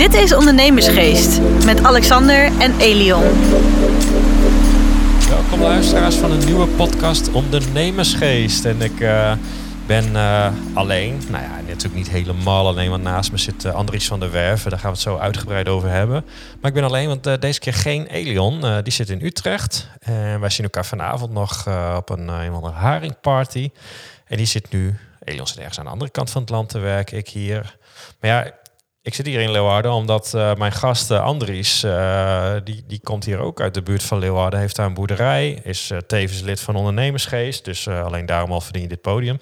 Dit is Ondernemersgeest met Alexander en Elion. Welkom luisteraars van een nieuwe podcast Ondernemersgeest. En ik uh, ben uh, alleen. Nou ja, natuurlijk niet helemaal alleen, want naast me zit uh, Andries van der Werven. Daar gaan we het zo uitgebreid over hebben. Maar ik ben alleen, want deze keer geen Elion. die zit in Utrecht. En wij zien elkaar vanavond nog op een, een andere haringparty. En die zit nu, Elion zit ergens aan de andere kant van het land te werken. Ik hier. Maar ja, ik zit hier in Leeuwarden omdat uh, mijn gast uh, Andries, uh, die, die komt hier ook uit de buurt van Leeuwarden, heeft daar een boerderij, is tevens lid van ondernemersgeest, dus alleen daarom al verdien je dit podium.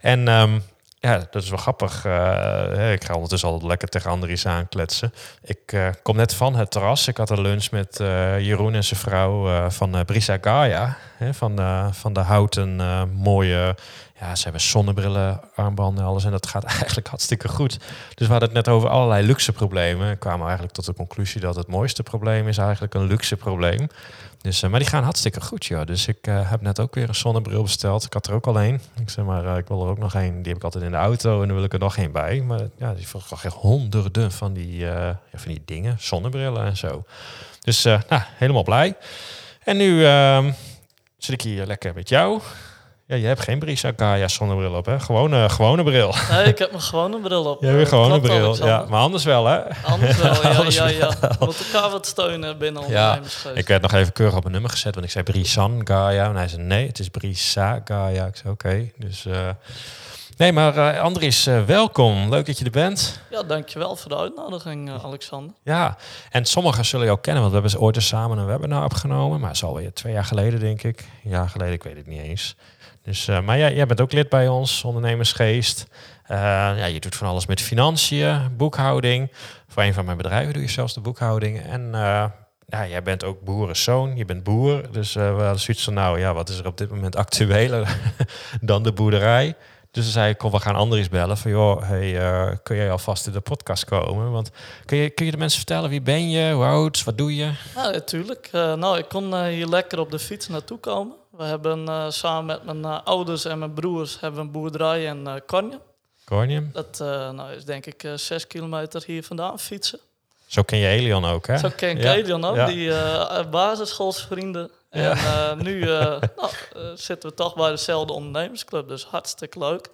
En um, ja, dat is wel grappig. ik ga ondertussen altijd lekker tegen Andries aankletsen. Ik kom net van het terras. Ik had een lunch met Jeroen en zijn vrouw van Brisa Gaia, van, van de houten mooie ja, ze hebben zonnebrillen, armbanden, alles. En dat gaat eigenlijk hartstikke goed. Dus we hadden het net over allerlei luxe problemen. We kwamen eigenlijk tot de conclusie dat het mooiste probleem is eigenlijk een luxe probleem. Dus, uh, maar die gaan hartstikke goed, joh. Dus ik uh, heb net ook weer een zonnebril besteld. Ik had er ook al één. Ik zeg maar, uh, ik wil er ook nog één. Die heb ik altijd in de auto en dan wil ik er nog één bij. Maar ja, die vroeg echt honderden van die, van die dingen, zonnebrillen en zo. Dus nou, helemaal blij. En nu ehm, zit ik hier lekker met jou. Ja, je hebt geen Brisa Gaia zonnebril op, hè? Gewone, gewone bril. Nee, ik heb mijn gewone bril op. Je hebt een gewone bril, ja. Maar anders wel, hè? Anders wel, ja, ja, ja. We moeten elkaar wat steunen binnen ja. Ik werd nog even keurig op een nummer gezet, want ik zei Brisan Gaia. En hij zei, nee, het is Brisa Gaia. Ik zei, oké. Dus... Uh, Nee, maar uh, Andries, uh, welkom. Leuk dat je er bent. Ja, dankjewel voor de uitnodiging, Alexander. Ja, en sommigen zullen jou kennen, want we hebben ooit eens samen een webinar opgenomen. Maar het is alweer twee jaar geleden, denk ik. Een jaar geleden, ik weet het niet eens. Dus, uh, maar jij, bent ook lid bij ons, ondernemersgeest. Uh, ja, je doet van alles met financiën, boekhouding. Voor een van mijn bedrijven doe je zelfs de boekhouding. En uh, ja, jij bent ook boerenzoon, je bent boer. Dus we hadden zoiets van, nou ja, wat is er op dit moment actueler dan de boerderij? Dus zei ik, kom, we gaan Andries bellen. Van, joh, hey, kun jij alvast in de podcast komen? Want kun je, kun je de mensen vertellen, wie ben je, hoe oud, wat doe je? Ja, natuurlijk. Nou, ik kon hier lekker op de fiets naartoe komen. We hebben uh, samen met mijn uh, ouders en mijn broers hebben een boerderij in uh, Kornium. Kornium? Dat nou, is denk ik zes kilometer hier vandaan fietsen. Zo ken je Elion ook, hè? Zo ken ik ja. Elion ook, ja. die basisschoolsvrienden. En nu nou, zitten we toch bij dezelfde ondernemersclub, dus hartstikke leuk.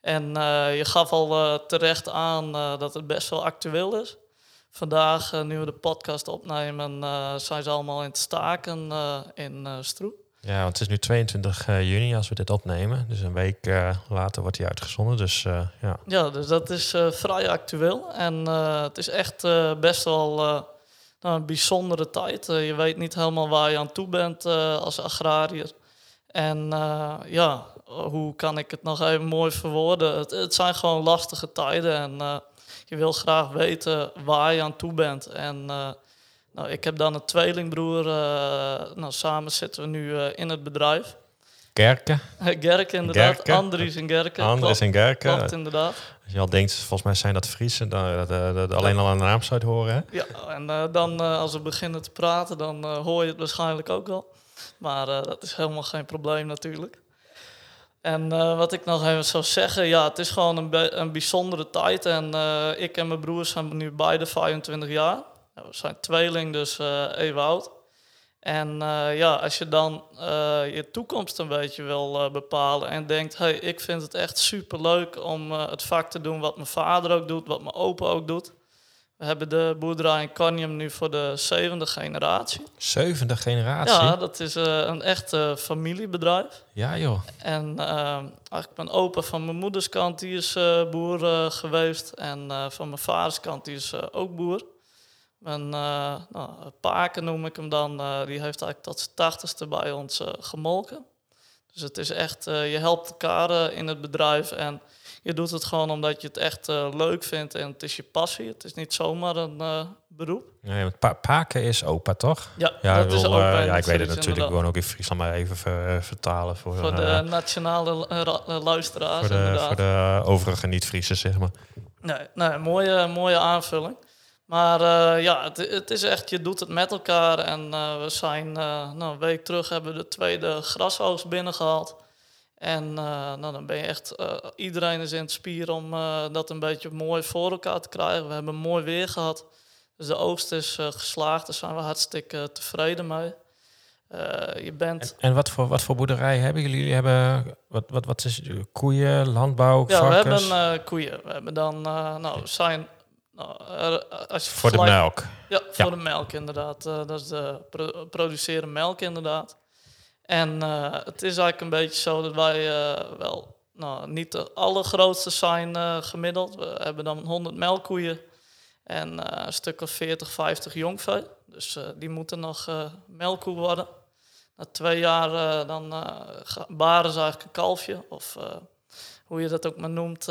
En je gaf al terecht aan dat het best wel actueel is. Vandaag, nu we de podcast opnemen, zijn ze allemaal in het staken in Stroe. Ja, want het is nu 22 uh, juni als we dit opnemen. Dus een week uh, later wordt hij uitgezonden. Dus, uh, ja. ja, dus dat is vrij actueel. En het is echt best wel een bijzondere tijd. je weet niet helemaal waar je aan toe bent als agrariër. En ja, hoe kan ik het nog even mooi verwoorden? Het, het zijn gewoon lastige tijden. En je wil graag weten waar je aan toe bent. En nou, ik heb dan een tweelingbroer. Uh, nou, samen zitten we nu uh, in het bedrijf. Gerken. Gerken, inderdaad. Gerke. Andries en Gerken. Andries en Gerken. Klopt, inderdaad. Als je al denkt, volgens mij zijn dat Friesen, dan, de, de, alleen al aan de naam zou het horen. Hè? Ja, en uh, dan als we beginnen te praten, dan hoor je het waarschijnlijk ook wel. Maar dat is helemaal geen probleem natuurlijk. En wat ik nog even zou zeggen, ja, het is gewoon een, een bijzondere tijd. En ik en mijn broers zijn nu beide 25 jaar. Nou, we zijn tweeling, dus uh, even oud. En uh, ja, als je dan uh, je toekomst een beetje wil bepalen en denkt, hey, ik vind het echt super leuk om het vak te doen wat mijn vader ook doet, wat mijn opa ook doet. We hebben de boerderij in Carnium nu voor de zevende generatie. Zevende generatie? Ja, dat is een echt familiebedrijf. Ja, joh. En eigenlijk mijn opa van mijn moeders kant, die is boer geweest. En van mijn vaders kant, die is ook boer. Mijn uh, nou, Paken noem ik hem dan, uh, die heeft eigenlijk tot zijn tachtigste bij ons uh, gemolken. Dus het is echt, je helpt elkaar in het bedrijf en je doet het gewoon omdat je het echt leuk vindt en het is je passie. Het is niet zomaar een beroep. Nee, want pa Paken is opa, toch? Ja, ja dat wil, is opa Ja, ik weet het natuurlijk, gewoon ook in Friesland maar even ver, vertalen. Voor, voor de nationale luisteraars, voor de, Voor de overige niet-Friese, zeg maar. Nee, nee mooie, mooie aanvulling. Maar uh, ja, het, het, is echt, je doet het met elkaar. En uh, we zijn uh, nou, een week terug hebben we de tweede grasoogst binnengehaald. En nou, dan ben je echt, iedereen is in het spier om dat een beetje mooi voor elkaar te krijgen. We hebben mooi weer gehad. Dus de oogst is geslaagd, daar zijn we hartstikke tevreden mee. je bent... En, en, wat, voor, wat voor boerderij hebben jullie? Jullie hebben, wat, wat, wat is landbouw, landbouw, Ja, we hebben koeien. We hebben dan, nou, zijn... Nou, als je voor de melk? Ja, voor de melk inderdaad. dat is de pro produceren melk inderdaad. En uh, het is eigenlijk een beetje zo dat wij uh, wel nou, niet de allergrootste zijn uh, gemiddeld. We hebben dan 100 melkkoeien en een stuk of 40, 50 jongvee. Dus die moeten nog melkkoe worden. Na twee jaar dan baren ze eigenlijk een kalfje, of hoe je dat ook maar noemt.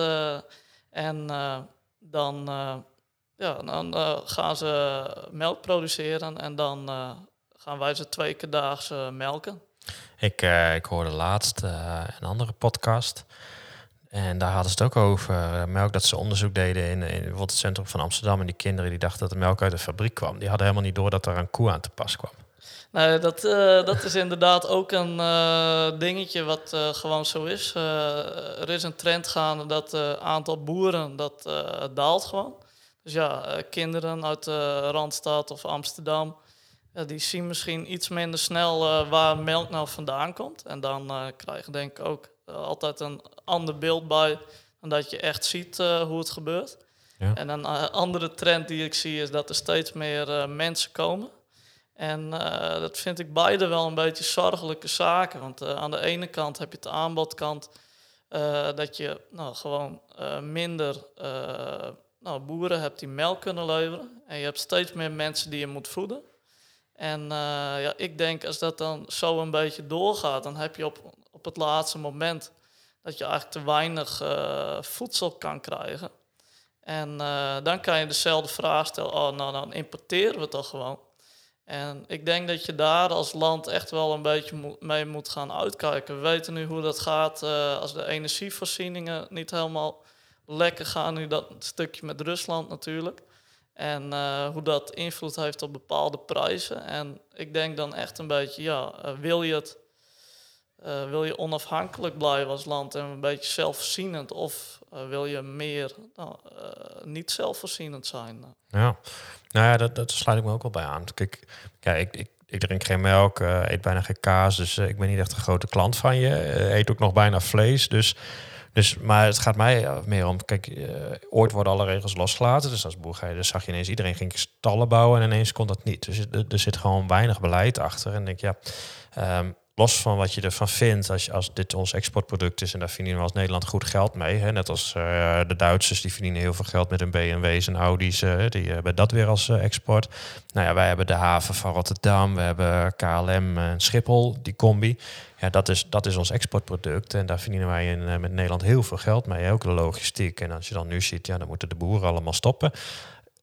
en dan, ja, dan gaan ze melk produceren en dan gaan wij ze twee keer daags melken. Ik, ik hoorde laatst een andere podcast. En daar hadden ze het ook over melk. Dat ze onderzoek deden in, in het centrum van Amsterdam. En die kinderen die dachten dat de melk uit de fabriek kwam. Die hadden helemaal niet door dat er een koe aan te pas kwam. Nee, dat, dat is inderdaad ook een dingetje wat gewoon zo is. er is een trend gaande dat het aantal boeren dat, daalt gewoon. Dus ja, kinderen uit de Randstad of Amsterdam ja, die zien misschien iets minder snel waar melk nou vandaan komt. En dan krijg je denk ik ook altijd een ander beeld bij dan dat je echt ziet hoe het gebeurt. Ja. En een andere trend die ik zie is dat er steeds meer mensen komen. En dat vind ik beide wel een beetje zorgelijke zaken. Want aan de ene kant heb je de aanbodkant dat je nou, gewoon minder nou, boeren hebt die melk kunnen leveren. En je hebt steeds meer mensen die je moet voeden. En ja, ik denk als dat dan zo een beetje doorgaat, dan heb je op, op het laatste moment dat je eigenlijk te weinig voedsel kan krijgen. En dan kan je dezelfde vraag stellen, oh nou dan importeren we toch gewoon. En ik denk dat je daar als land echt wel een beetje mee moet gaan uitkijken. We weten nu hoe dat gaat als de energievoorzieningen niet helemaal lekker gaan. Nu dat stukje met Rusland natuurlijk. En uh, hoe dat invloed heeft op bepaalde prijzen. En ik denk dan echt een beetje, ja, uh, wil je het, uh, wil je onafhankelijk blijven als land en een beetje zelfvoorzienend? Of wil je meer nou, niet zelfvoorzienend zijn? Ja, nou ja, dat, dat sluit ik me ook wel bij aan. Kijk, ja, ik, ik, ik drink geen melk, eet bijna geen kaas, dus ik ben niet echt een grote klant van je. eet ook nog bijna vlees, dus... Dus, maar het gaat mij eh, meer om, kijk, ooit worden alle regels losgelaten. Dus als boer dus zag je ineens iedereen ging stallen bouwen en ineens kon dat niet. Dus er, zit gewoon weinig beleid achter. En denk ja, um, los van wat je ervan vindt, als, als dit ons exportproduct is en daar verdienen we als Nederland goed geld mee. Hè, net als uh, de Duitsers, die verdienen heel veel geld met hun BMW's en Audi's, uh, die hebben dat weer als uh, export. Nou ja, wij hebben de haven van Rotterdam, we hebben KLM en Schiphol, die combi. Ja, dat is, dat is ons exportproduct en daar verdienen wij in, met Nederland heel veel geld mee, ook de logistiek. En als je dan nu ziet, ja, dan moeten de boeren allemaal stoppen.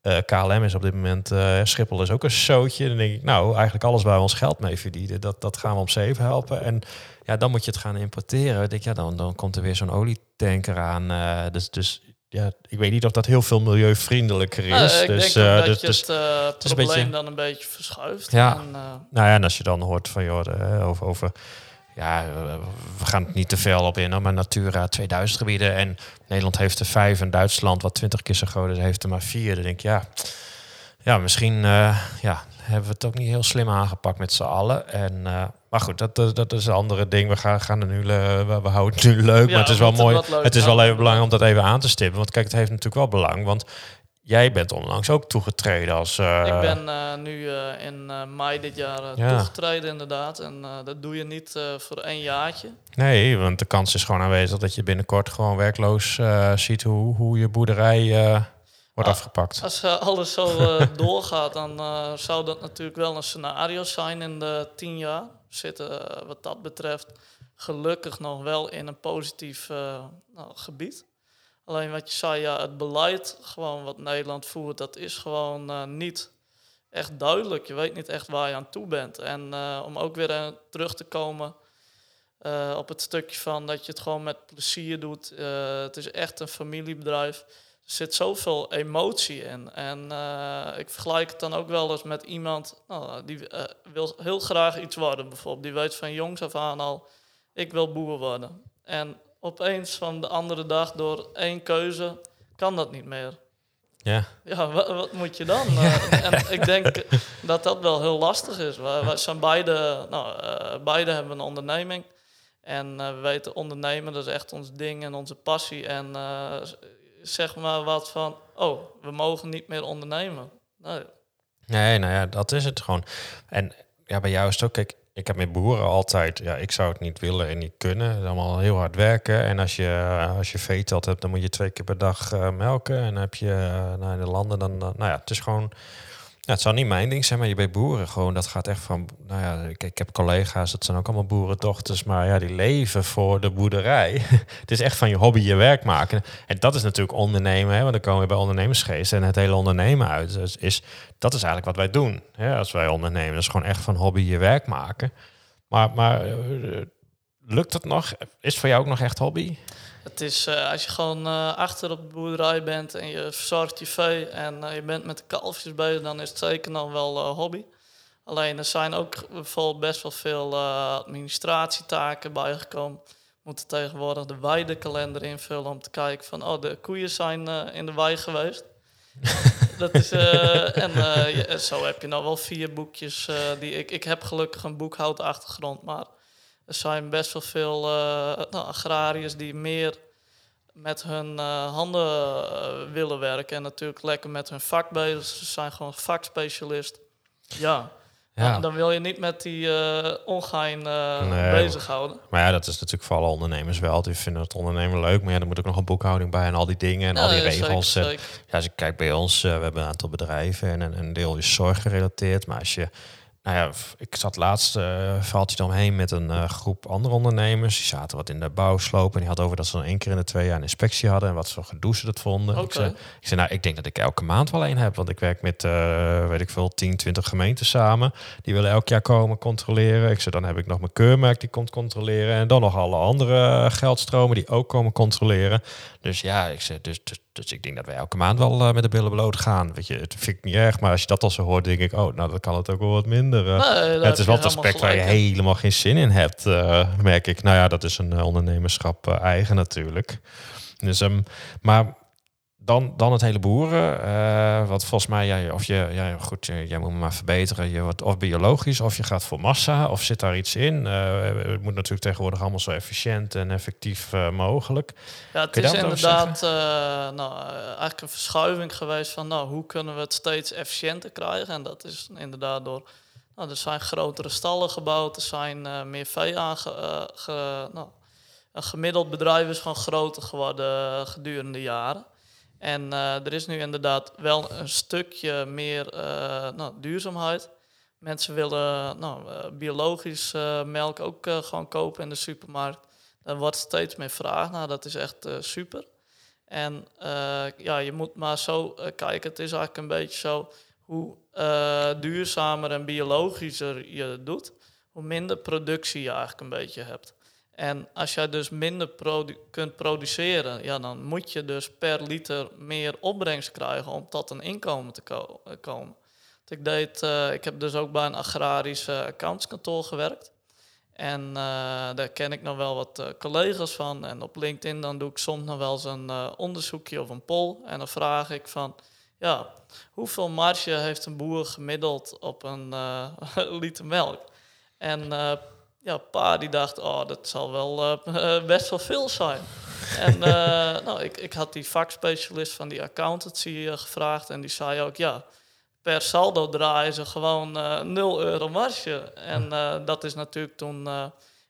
Uh, eh, KLM is op dit moment, uh, Schiphol is ook een zootje. Dan denk ik, nou, eigenlijk alles waar we ons geld mee verdienen, dat, dat gaan we om zeven helpen. En ja, dan moet je het gaan importeren. Ik denk, ja, dan, dan komt er weer zo'n olietanker aan. Uh, dus, dus ja, ik weet niet of dat heel veel milieuvriendelijker is. Nou, ik dus, denk dat dus, je dus, het, probleem beetje, dan een beetje verschuift. Ja, en, nou ja, en als je dan hoort van, joh, over... over ja, we gaan het niet te veel op in, maar Natura 2000 gebieden. En Nederland heeft er vijf en Duitsland, wat twintig keer zo groot is, heeft er maar vier. Dan denk ik, ja, ja misschien uh, ja, hebben we het ook niet heel slim aangepakt met z'n allen. En, uh, maar goed, dat, dat is een andere ding. We gaan, gaan er nu, we, we houden het nu leuk, ja, maar het is wel mooi. Het is wel even belangrijk om dat even aan te stippen. Want kijk, het heeft natuurlijk wel belang. Want Jij bent onlangs ook toegetreden als... Uh... Ik ben uh, nu uh, in mei dit jaar ja. toegetreden inderdaad. En dat doe je niet voor één jaartje. Nee, want de kans is gewoon aanwezig dat je binnenkort gewoon werkloos ziet hoe, hoe je boerderij wordt afgepakt. Als alles zo doorgaat, dan zou dat natuurlijk wel een scenario zijn in de tien jaar. We zitten wat dat betreft gelukkig nog wel in een positief nou, gebied. Alleen wat je zei, ja, het beleid gewoon wat Nederland voert, dat is gewoon uh, niet echt duidelijk. Je weet niet echt waar je aan toe bent. En uh, om ook weer uh, terug te komen op het stukje van dat je het gewoon met plezier doet. het is echt een familiebedrijf. Er zit zoveel emotie in. En ik vergelijk het dan ook wel eens met iemand nou, die wil heel graag iets worden. Bijvoorbeeld, die weet van jongs af aan al, ik wil boer worden. En opeens van de andere dag door één keuze kan dat niet meer. Ja. Ja, wat, wat moet je dan? Eh, en ik denk dat dat wel heel lastig is. Wij zijn beide, nou, eh, beide hebben een onderneming. En eh, we weten ondernemen, dat is echt ons ding en onze passie. En eh, zeg maar wat van, oh, we mogen niet meer ondernemen. Nee. Nee, nou ja, dat is het gewoon. En ja, bij jou is het ook, kijk, ik heb met boeren altijd, ja, ik zou het niet willen en niet kunnen. Het is allemaal heel hard werken. En als je, als je veetelt hebt, dan moet je twee keer per dag eh, melken. En dan heb je uh, nou, in de landen dan, nou ja, het is gewoon, ja, het zou niet mijn ding zijn, maar je bij boeren gewoon, dat gaat echt van, nou ja, ik, heb collega's, dat zijn ook allemaal boerendochters, maar ja, die leven voor de boerderij. het is echt van je hobby je werk maken. En dat is natuurlijk ondernemen, hè, want dan komen we bij ondernemersgeest en het hele ondernemen uit. Dus is, dat is eigenlijk wat wij doen hè, als wij ondernemen. Dat is gewoon echt van hobby je werk maken. Maar, maar eh, lukt het nog? Is voor jou ook nog echt hobby? Het is eh, als je gewoon uh, achter op de boerderij bent en je verzorgt je vee en uh, je bent met de kalfjes bezig, dan is het zeker nog wel hobby. Alleen er zijn ook bijvoorbeeld best wel veel administratietaken bijgekomen. We moeten tegenwoordig de weidekalender invullen om te kijken van, oh, de koeien zijn in de wei geweest. dat is, en ja, zo heb je nou wel vier boekjes. Die ik, ik heb gelukkig een boekhoudachtergrond, maar er zijn best wel veel uh, nou, agrariërs die meer met hun uh, handen uh, willen werken. En natuurlijk lekker met hun vak bezig. Ze zijn gewoon vakspecialist. Ja. ja. Dan, wil je niet met die uh, ongein nee, bezighouden. Maar ja, dat is natuurlijk voor alle ondernemers wel. Die vinden het ondernemen leuk. Maar ja, er moet ook nog een boekhouding bij en al die dingen en ja, al die ja, regels. Zeker, zeker. Ja, als ik kijk bij ons, we hebben een aantal bedrijven en een, een deel is zorggerelateerd. Maar als je nou ja, ik zat laatst, uh, valt hij dan heen met een uh, groep andere ondernemers. Die zaten wat in de bouwsloop en die had over dat ze dan één keer in de twee jaar een inspectie hadden en wat voor gedoe ze dat vonden. Okay. Ik, zei, ik zei, nou, ik denk dat ik elke maand wel één heb, want ik werk met, uh, weet ik veel, 10, 20 gemeenten samen. Die willen elk jaar komen controleren. Ik zei, dan heb ik nog mijn keurmerk die komt controleren en dan nog alle andere geldstromen die ook komen controleren. Dus ja, ik zei, dus, dus dus ik denk dat wij elke maand wel uh, met de billen bloot gaan. Weet je, het vind ik niet erg, maar als je dat al zo hoort, denk ik, oh, nou, dan kan het ook wel wat minder. Uh, nee, het is wel het aspect waar je helemaal geen zin in hebt, uh, merk ik. Nou ja, dat is een ondernemerschap eigen natuurlijk. Dus, um, maar dan, dan het hele boeren. Uh, wat volgens mij, ja, of je, ja, goed, jij moet me maar verbeteren. Je wordt of biologisch, of je gaat voor massa, of zit daar iets in. Uh, het moet natuurlijk tegenwoordig allemaal zo efficiënt en effectief uh, mogelijk. Ja, het is inderdaad nou, eigenlijk een verschuiving geweest van, nou, hoe kunnen we het steeds efficiënter krijgen? En dat is inderdaad door, nou, er zijn grotere stallen gebouwd, er zijn meer vee aange, ge, nou, een gemiddeld bedrijf is gewoon groter geworden gedurende jaren. En uh, er is nu inderdaad wel een stukje meer uh, nou, duurzaamheid. Mensen willen nou, uh, biologisch melk ook gewoon kopen in de supermarkt. Daar wordt steeds meer vraag naar. Dat is echt super. En ja, je moet maar zo kijken. Het is eigenlijk een beetje zo hoe duurzamer en biologischer je het doet, hoe minder productie je eigenlijk een beetje hebt. En als jij dus minder kunt produceren, ja, dan moet je dus per liter meer opbrengst krijgen om tot een inkomen te ko komen. Ik, deed, uh, ik heb dus ook bij een agrarisch accountskantoor gewerkt. En uh, daar ken ik nog wel wat collega's van. En op LinkedIn dan doe ik soms nog wel eens een onderzoekje of een poll. En dan vraag ik van, ja, hoeveel marge heeft een boer gemiddeld op een liter melk? En ja, pa die dacht, oh, dat zal wel uh, best wel veel zijn. en uh, nou, ik, ik had die vakspecialist van die accountancy uh, gevraagd en die zei ook, ja, per saldo draaien ze gewoon 0 euro marge. En dat is natuurlijk toen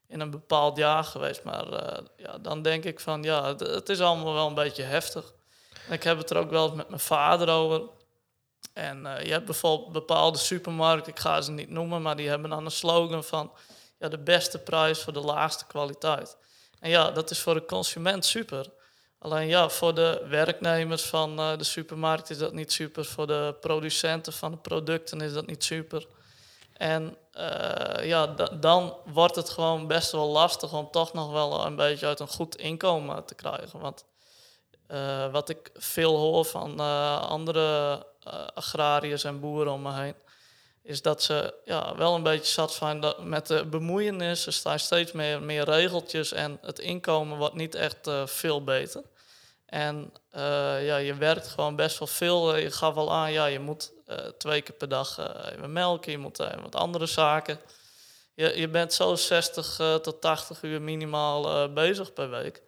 in een bepaald jaar geweest. Maar ja, dan denk ik van, ja, het, het, is allemaal wel een beetje heftig. En ik heb het er ook wel eens met mijn vader over. En je hebt bijvoorbeeld bepaalde supermarkten, ik ga ze niet noemen, maar die hebben dan een slogan van ja, de beste prijs voor de laagste kwaliteit. En ja, dat is voor de consument super. Alleen ja, voor de werknemers van uh, de supermarkt is dat niet super. Voor de producenten van de producten is dat niet super. En uh, ja, dan wordt het gewoon best wel lastig om toch nog wel een beetje uit een goed inkomen te krijgen. Want uh, wat ik veel hoor van andere agrariërs en boeren om me heen, is dat ze ja, wel een beetje zat zijn met de bemoeienis. Er staan steeds meer, meer regeltjes en het inkomen wordt niet echt eh, veel beter. En eh, ja, je werkt gewoon best wel veel. Je gaf al aan, ja, je moet eh, twee keer per dag even melken, je moet wat andere zaken. Je, je bent zo 60 tot 80 uur minimaal bezig per week.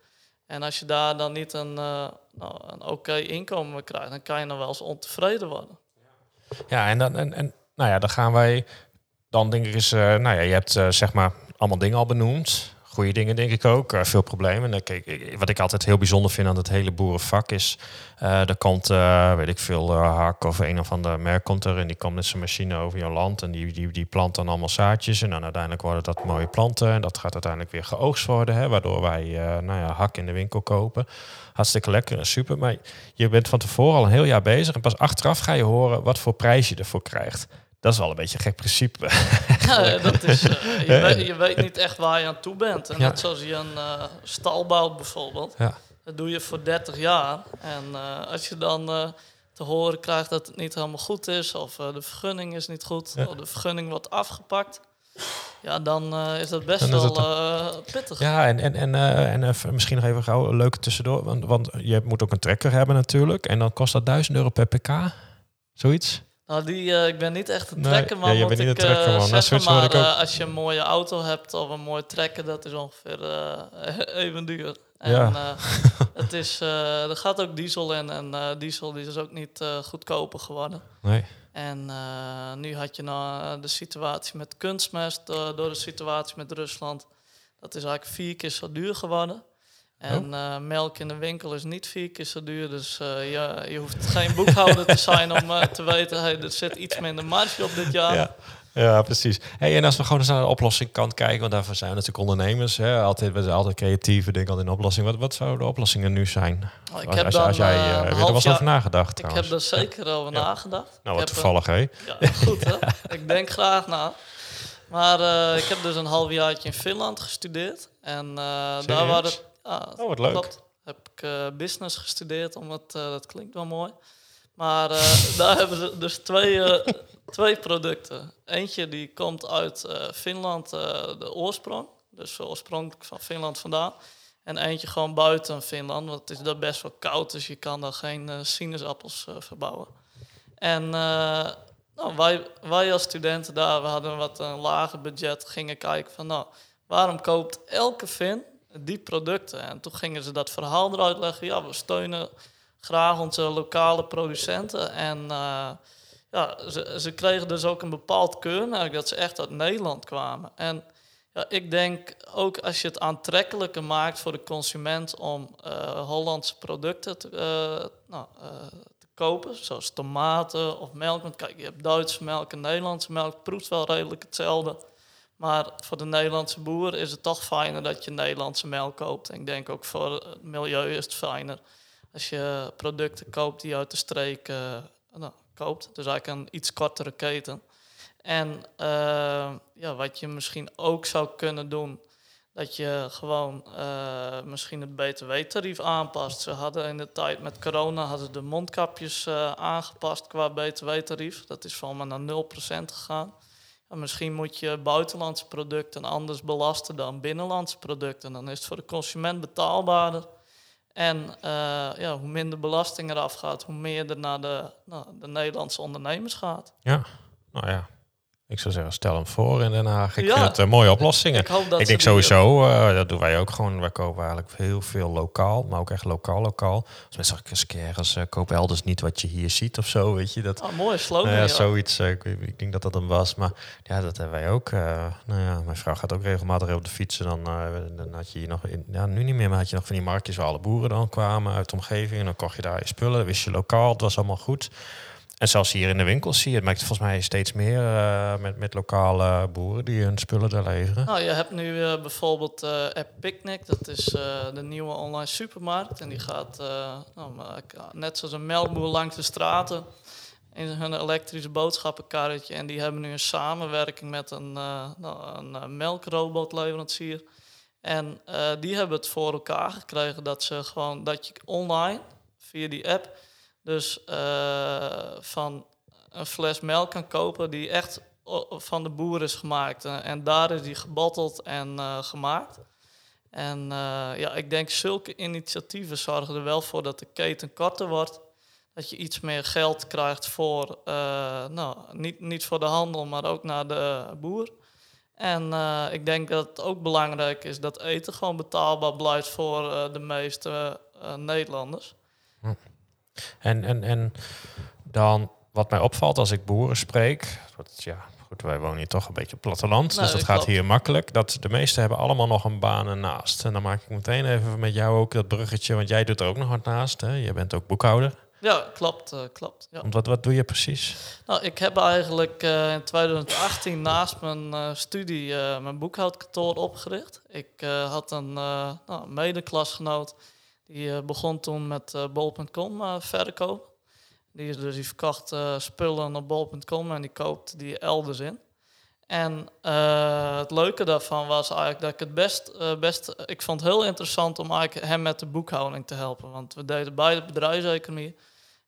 En als je daar dan niet een, nou, een oké inkomen krijgt, dan kan je nog wel eens ontevreden worden. Ja, en, dan, en, en nou ja, dan gaan wij. Dan denk ik eens, uh, nou ja, je hebt uh, zeg maar allemaal dingen al benoemd. Goede dingen denk ik ook, uh, veel problemen. Wat ik altijd heel bijzonder vind aan het hele boerenvak is... er komt, weet ik veel, hak of een of ander merk komt er... en die komt met zijn machine over je land en die, die, die plant dan allemaal zaadjes... en dan uiteindelijk worden dat mooie planten en dat gaat uiteindelijk weer geoogst worden... Hè, waardoor wij nou ja, hak in de winkel kopen. Hartstikke lekker en super, maar je bent van tevoren al een heel jaar bezig... en pas achteraf ga je horen wat voor prijs je ervoor krijgt... Dat is wel een beetje een gek principe. Ja, dat is, uh, je, weet, je, weet, niet echt waar je aan toe bent. En ja. net zoals je een uh, stal bouwt bijvoorbeeld. Ja. Dat doe je voor 30 jaar. En uh, als je dan te horen krijgt dat het niet helemaal goed is... of de vergunning is niet goed, of de vergunning wordt afgepakt... Ja, dan is dat best wel pittig. Ja, en, en, en, en misschien nog even gauw een leuke tussendoor. Want, want je moet ook een trekker hebben natuurlijk. En dan kost dat 1000 euro per pk. Zoiets? Nou, die, uh, ik ben niet echt een trekkerman. Nee, ja, je bent niet een trekkerman. Uh, zeg maar, uh, als je een mooie auto hebt of een mooi trekker, dat is ongeveer even duur. En ja. het is, er gaat ook diesel in en diesel die is ook niet goedkoper geworden. Nee. En nu had je nou de situatie met kunstmest door de situatie met Rusland. Dat is eigenlijk vier keer zo duur geworden. En uh, melk in de winkel is niet vier keer zo duur. Dus uh, je, je hoeft geen boekhouder te zijn om uh, te weten... Hey, er zit iets minder marge op dit jaar. Ja. Ja, precies. Hey, en als we gewoon eens naar de oplossingkant kijken, want daarvoor zijn we natuurlijk ondernemers. Hè? Altijd, we zijn altijd creatieve, denken altijd in oplossing. Wat, wat zouden de oplossingen nu zijn? Oh, ik als, heb als, dan, als jij uh, er was over nagedacht. Ik heb er zeker over ja. nagedacht. Nou, wat toevallig, hè? Ja, goed, hè? ik denk graag na. Maar uh, ik heb dus een halfjaartje in Finland gestudeerd. En uh, daar waren het Ah, oh, wat leuk. Dat heb ik uh, business gestudeerd, omdat uh, dat klinkt wel mooi. Maar uh, daar hebben ze dus twee, twee producten. Eentje die komt uit Finland, de oorsprong. Dus oorspronkelijk van Finland vandaan. En eentje gewoon buiten Finland, want het is daar best wel koud, dus je kan daar geen sinaasappels verbouwen. En nou, wij, wij als studenten daar, we hadden wat een lager budget, gingen kijken van nou, waarom koopt elke Fin die producten. En toen gingen ze dat verhaal eruit leggen. Ja, we steunen graag onze lokale producenten. En uh, ja, ze, ze kregen dus ook een bepaald keurmerk dat ze echt uit Nederland kwamen. En ja, ik denk ook als je het aantrekkelijker maakt voor de consument om uh, Hollandse producten te, uh, nou, te kopen, zoals tomaten of melk. Want kijk, je hebt Duitse melk en Nederlandse melk, proeft wel redelijk hetzelfde. Maar voor de Nederlandse boer is het toch fijner dat je Nederlandse melk koopt. En ik denk ook voor het milieu is het fijner als je producten koopt die uit de streek uh, nou, koopt. Dus eigenlijk een iets kortere keten. En uh, ja, wat je misschien ook zou kunnen doen, dat je gewoon uh, misschien het btw-tarief aanpast. Ze hadden in de tijd met corona hadden de mondkapjes aangepast qua btw-tarief. Dat is van maar naar 0% gegaan misschien moet je buitenlandse producten anders belasten dan binnenlandse producten. Dan is het voor de consument betaalbaarder. En uh, ja, hoe minder belasting eraf gaat, hoe meer er naar de, nou, de Nederlandse ondernemers gaat. Ja, nou ja. Ik zou zeggen, stel hem voor in Den Haag. Ik ja, vind het uh, mooie oplossingen. Ik, ik denk sowieso, uh, dat doen wij ook gewoon. Wij kopen eigenlijk heel veel lokaal, maar ook echt lokaal, lokaal. Als mensen zeggen, eens ergens, uh, koop elders niet wat je hier ziet of zo, weet je. Dat, oh, mooi slogan. ja, zoiets. Ik, ik, denk dat dat hem was. Maar ja, dat hebben wij ook. nou ja, mijn vrouw gaat ook regelmatig op de fietsen. Dan, dan had je hier nog, in, ja, nu niet meer, maar had je nog van die marktjes waar alle boeren dan kwamen uit de omgeving. En dan kocht je daar je spullen, wist je lokaal, het was allemaal goed. En zelfs hier in de winkels zie je, het maakt volgens mij steeds meer uh, met, met lokale boeren die hun spullen daar leveren. Nou, je hebt nu uh, bijvoorbeeld uh, App Picnic, dat is de nieuwe online supermarkt. En die gaat nou, net zoals een melkboer langs de straten in hun elektrische boodschappenkarretje. En die hebben nu een samenwerking met een, nou, een melkrobotleverancier. En die hebben het voor elkaar gekregen dat ze gewoon dat je online via die app dus uh, van een fles melk kan kopen die echt van de boer is gemaakt. Eh, en daar is die gebatteld en eh, gemaakt. En eh, ja, ik denk zulke initiatieven zorgen er wel voor dat de keten korter wordt. Dat je iets meer geld krijgt voor, eh, nou, niet, niet voor de handel, maar ook naar de boer. En eh, ik denk dat het ook belangrijk is dat eten gewoon betaalbaar blijft voor eh, de meeste eh, Nederlanders. En, en, en dan, wat mij opvalt als ik boeren spreek, ja, goed, wij wonen hier toch een beetje op platteland, dus dat dat gaat klopt. hier makkelijk. Dat de meesten hebben allemaal nog een baan ernaast. En dan maak ik meteen even met jou ook dat bruggetje, want jij doet er ook nog wat naast. Hè? Je bent ook boekhouder. Ja, klopt, eh, klopt. Ja. Want wat, wat doe je precies? Nou, ik heb eigenlijk eh, in 2018 naast mijn eh, studie mijn boekhoudkantoor opgericht. Ik had een nou, medeklasgenoot, die uh, begon toen met uh, bol.com uh, verkopen. Die is dus die verkocht spullen op bol.com en die koopt die elders in. En het leuke daarvan was eigenlijk dat ik het best, best... Ik vond het heel interessant om eigenlijk hem met de boekhouding te helpen. Want we deden beide bedrijfseconomie.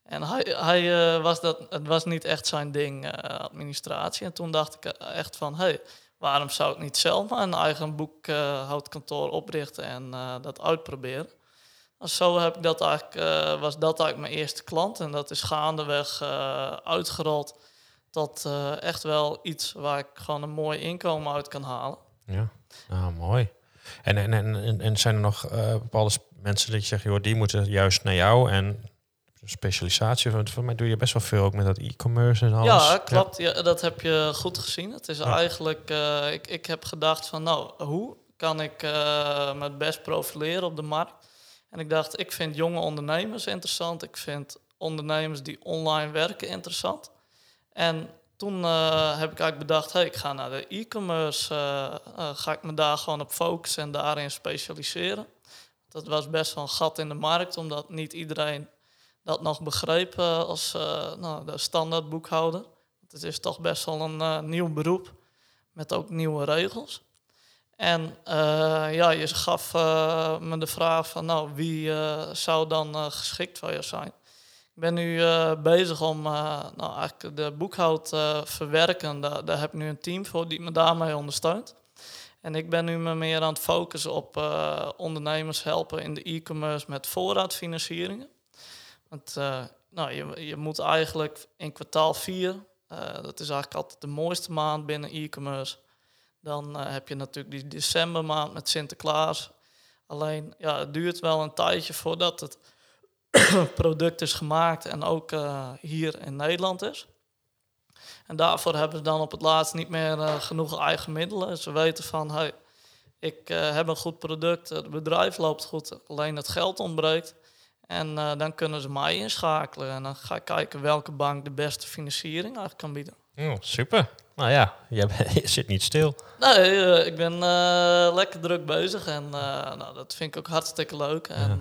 En hij, hij was dat, het was niet echt zijn ding, administratie. En toen dacht ik echt van, hé, hey, waarom zou ik niet zelf maar een eigen boekhoudkantoor oprichten en dat uitproberen? En zo heb ik dat eigenlijk, uh, was dat eigenlijk mijn eerste klant. En dat is gaandeweg uh, uitgerold tot uh, echt wel iets waar ik gewoon een mooi inkomen uit kan halen. Ja, nou, mooi. En, en, en, en zijn er nog bepaalde mensen dat je zegt, joh, die moeten juist naar jou en specialisatie? Want voor mij doe je best wel veel ook met dat e-commerce en alles. Ja, klopt. Ja. ja. dat heb je goed gezien. Het is ja. eigenlijk, uh, ik, ik heb gedacht van, nou, hoe kan ik uh, me het best profileren op de markt? En ik dacht, ik vind jonge ondernemers interessant. Ik vind ondernemers die online werken interessant. En toen uh, heb ik eigenlijk bedacht, hey, ik ga naar de e-commerce, uh, ga ik me daar gewoon op focussen en daarin specialiseren. Dat was best wel een gat in de markt, omdat niet iedereen dat nog begreep als nou, de standaard boekhouder. Het is toch best wel een nieuw beroep met ook nieuwe regels. En ja, je gaf me de vraag van, nou, wie zou dan geschikt voor je zijn? Ik ben nu bezig om nou, eigenlijk de boekhoud verwerken. Daar, daar, heb ik nu een team voor die me daarmee ondersteunt. En ik ben nu me meer aan het focussen op ondernemers helpen in de e-commerce met voorraadfinancieringen. Want nou, je, je moet eigenlijk in kwartaal 4, dat is eigenlijk altijd de mooiste maand binnen e-commerce. Dan heb je natuurlijk die decembermaand met Sinterklaas. Alleen ja, het duurt wel een tijdje voordat het product is gemaakt en ook uh, hier in Nederland is. En daarvoor hebben ze dan op het laatst niet meer uh, genoeg eigen middelen. Ze weten van, hey, ik heb een goed product, het bedrijf loopt goed, alleen het geld ontbreekt. En dan kunnen ze mij inschakelen en dan ga ik kijken welke bank de beste financiering eigenlijk kan bieden. Oh, super. Nou ja, je, je, zit niet stil. Nee, ik ben lekker druk bezig en nou, dat vind ik ook hartstikke leuk. Ja. En,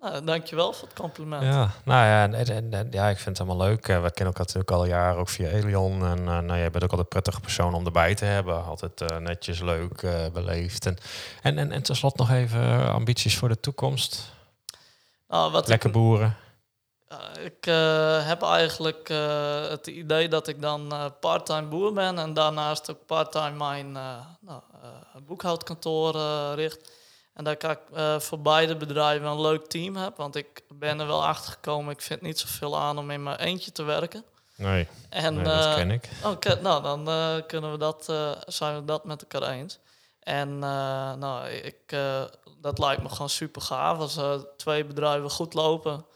nou, dankjewel voor het compliment. Ja, nou ja, en, en, en, ja, ik vind het allemaal leuk. We kennen elkaar natuurlijk al jaren ook via Elion. En uh, nou, jij bent ook altijd een prettige persoon om erbij te hebben. Altijd uh, netjes, leuk, uh, beleefd. En, en, en, en tenslotte nog even ambities voor de toekomst. Nou, wat Lekker ik, boeren. Ik heb eigenlijk het idee dat ik dan parttime boer ben. En daarnaast ook parttime mijn nou, boekhoudkantoor richt. En dat ik uh, voor beide bedrijven een leuk team heb. Want ik ben er wel achter gekomen. Ik vind niet zoveel aan om in mijn eentje te werken. Nee, en, nee dat uh, ken ik. Oké, nou dan uh, kunnen we dat, zijn we dat met elkaar eens. En nou, ik, dat lijkt me gewoon super gaaf als twee bedrijven goed lopen.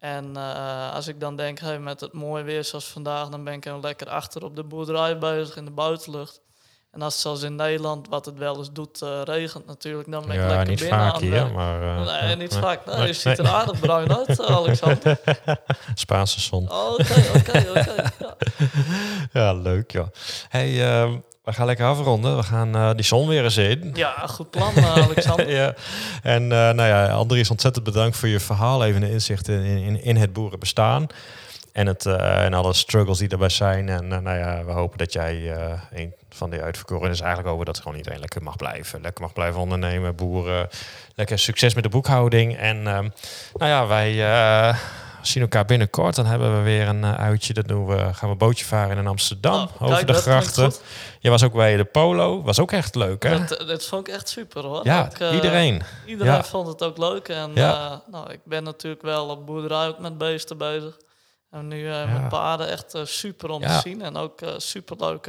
En als ik dan denk, hey, met het mooie weer zoals vandaag, dan ben ik er lekker achter op de boerderij bezig in de buitenlucht. En als het zoals in Nederland, wat het wel eens doet, uh, regent natuurlijk, dan ben ik ja, lekker niet binnen vaak aan hier, maar... Uh, nee, niet vaak. Nee, je ziet er aardig bruin uit, Alexander. Spaanse zon. Oké, oké, oké. Ja, leuk, ja. Hey, uh, we gaan lekker afronden. We gaan uh, die zon weer eens in. Ja, goed plan, uh, Alexander. ja. En nou ja, Andries, ontzettend bedankt voor je verhaal. Even een inzicht in, in, in het boerenbestaan. En, het, en alle struggles die erbij zijn. En nou ja, we hopen dat jij een van die uitverkoren is eigenlijk over dat gewoon iedereen lekker mag blijven. Lekker mag blijven ondernemen, boeren. Lekker succes met de boekhouding. En nou ja, wij, zien elkaar binnenkort. Dan hebben we weer een eh, uitje. Dat doen we, gaan we bootje varen in Amsterdam. Oh, over de grachten. Je was ook bij de Polo. Was ook echt leuk, hè? Dat, dat vond ik echt super hoor. ja, Ook, eh, iedereen. Iedereen Ja. vond het ook leuk. En Ja. eh, nou, ik ben natuurlijk wel op boerderij ook met beesten bezig. En nu eh, Ja. met paarden echt eh, super om te zien. En ook eh, super leuk.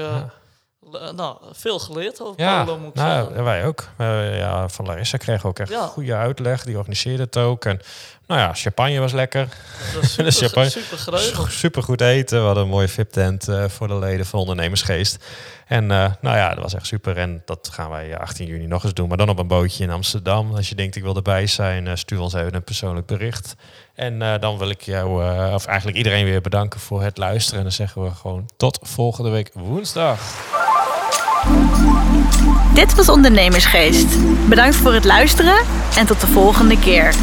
Ja. nou, veel geleerd over Ja, polo moet ik nou, zeggen. wij ook. Eh, ja, van Larissa kregen we ook echt Ja. goede uitleg. Die organiseerde het ook. En nou ja, champagne was lekker. Dat is super, champagne. super. Super goed eten. We hadden een mooie VIP-tent eh, voor de leden van Ondernemersgeest. En eh, nou ja, dat was echt super. En dat gaan wij eh, 18 juni nog eens doen. Maar dan op een bootje in Amsterdam. Als je denkt ik wil erbij zijn, eh, stuur ons even een persoonlijk bericht. En eh, dan wil ik jou, eh, of eigenlijk iedereen weer bedanken voor het luisteren. En dan zeggen we gewoon tot volgende week woensdag. Dit was Ondernemersgeest. Bedankt voor het luisteren en tot de volgende keer.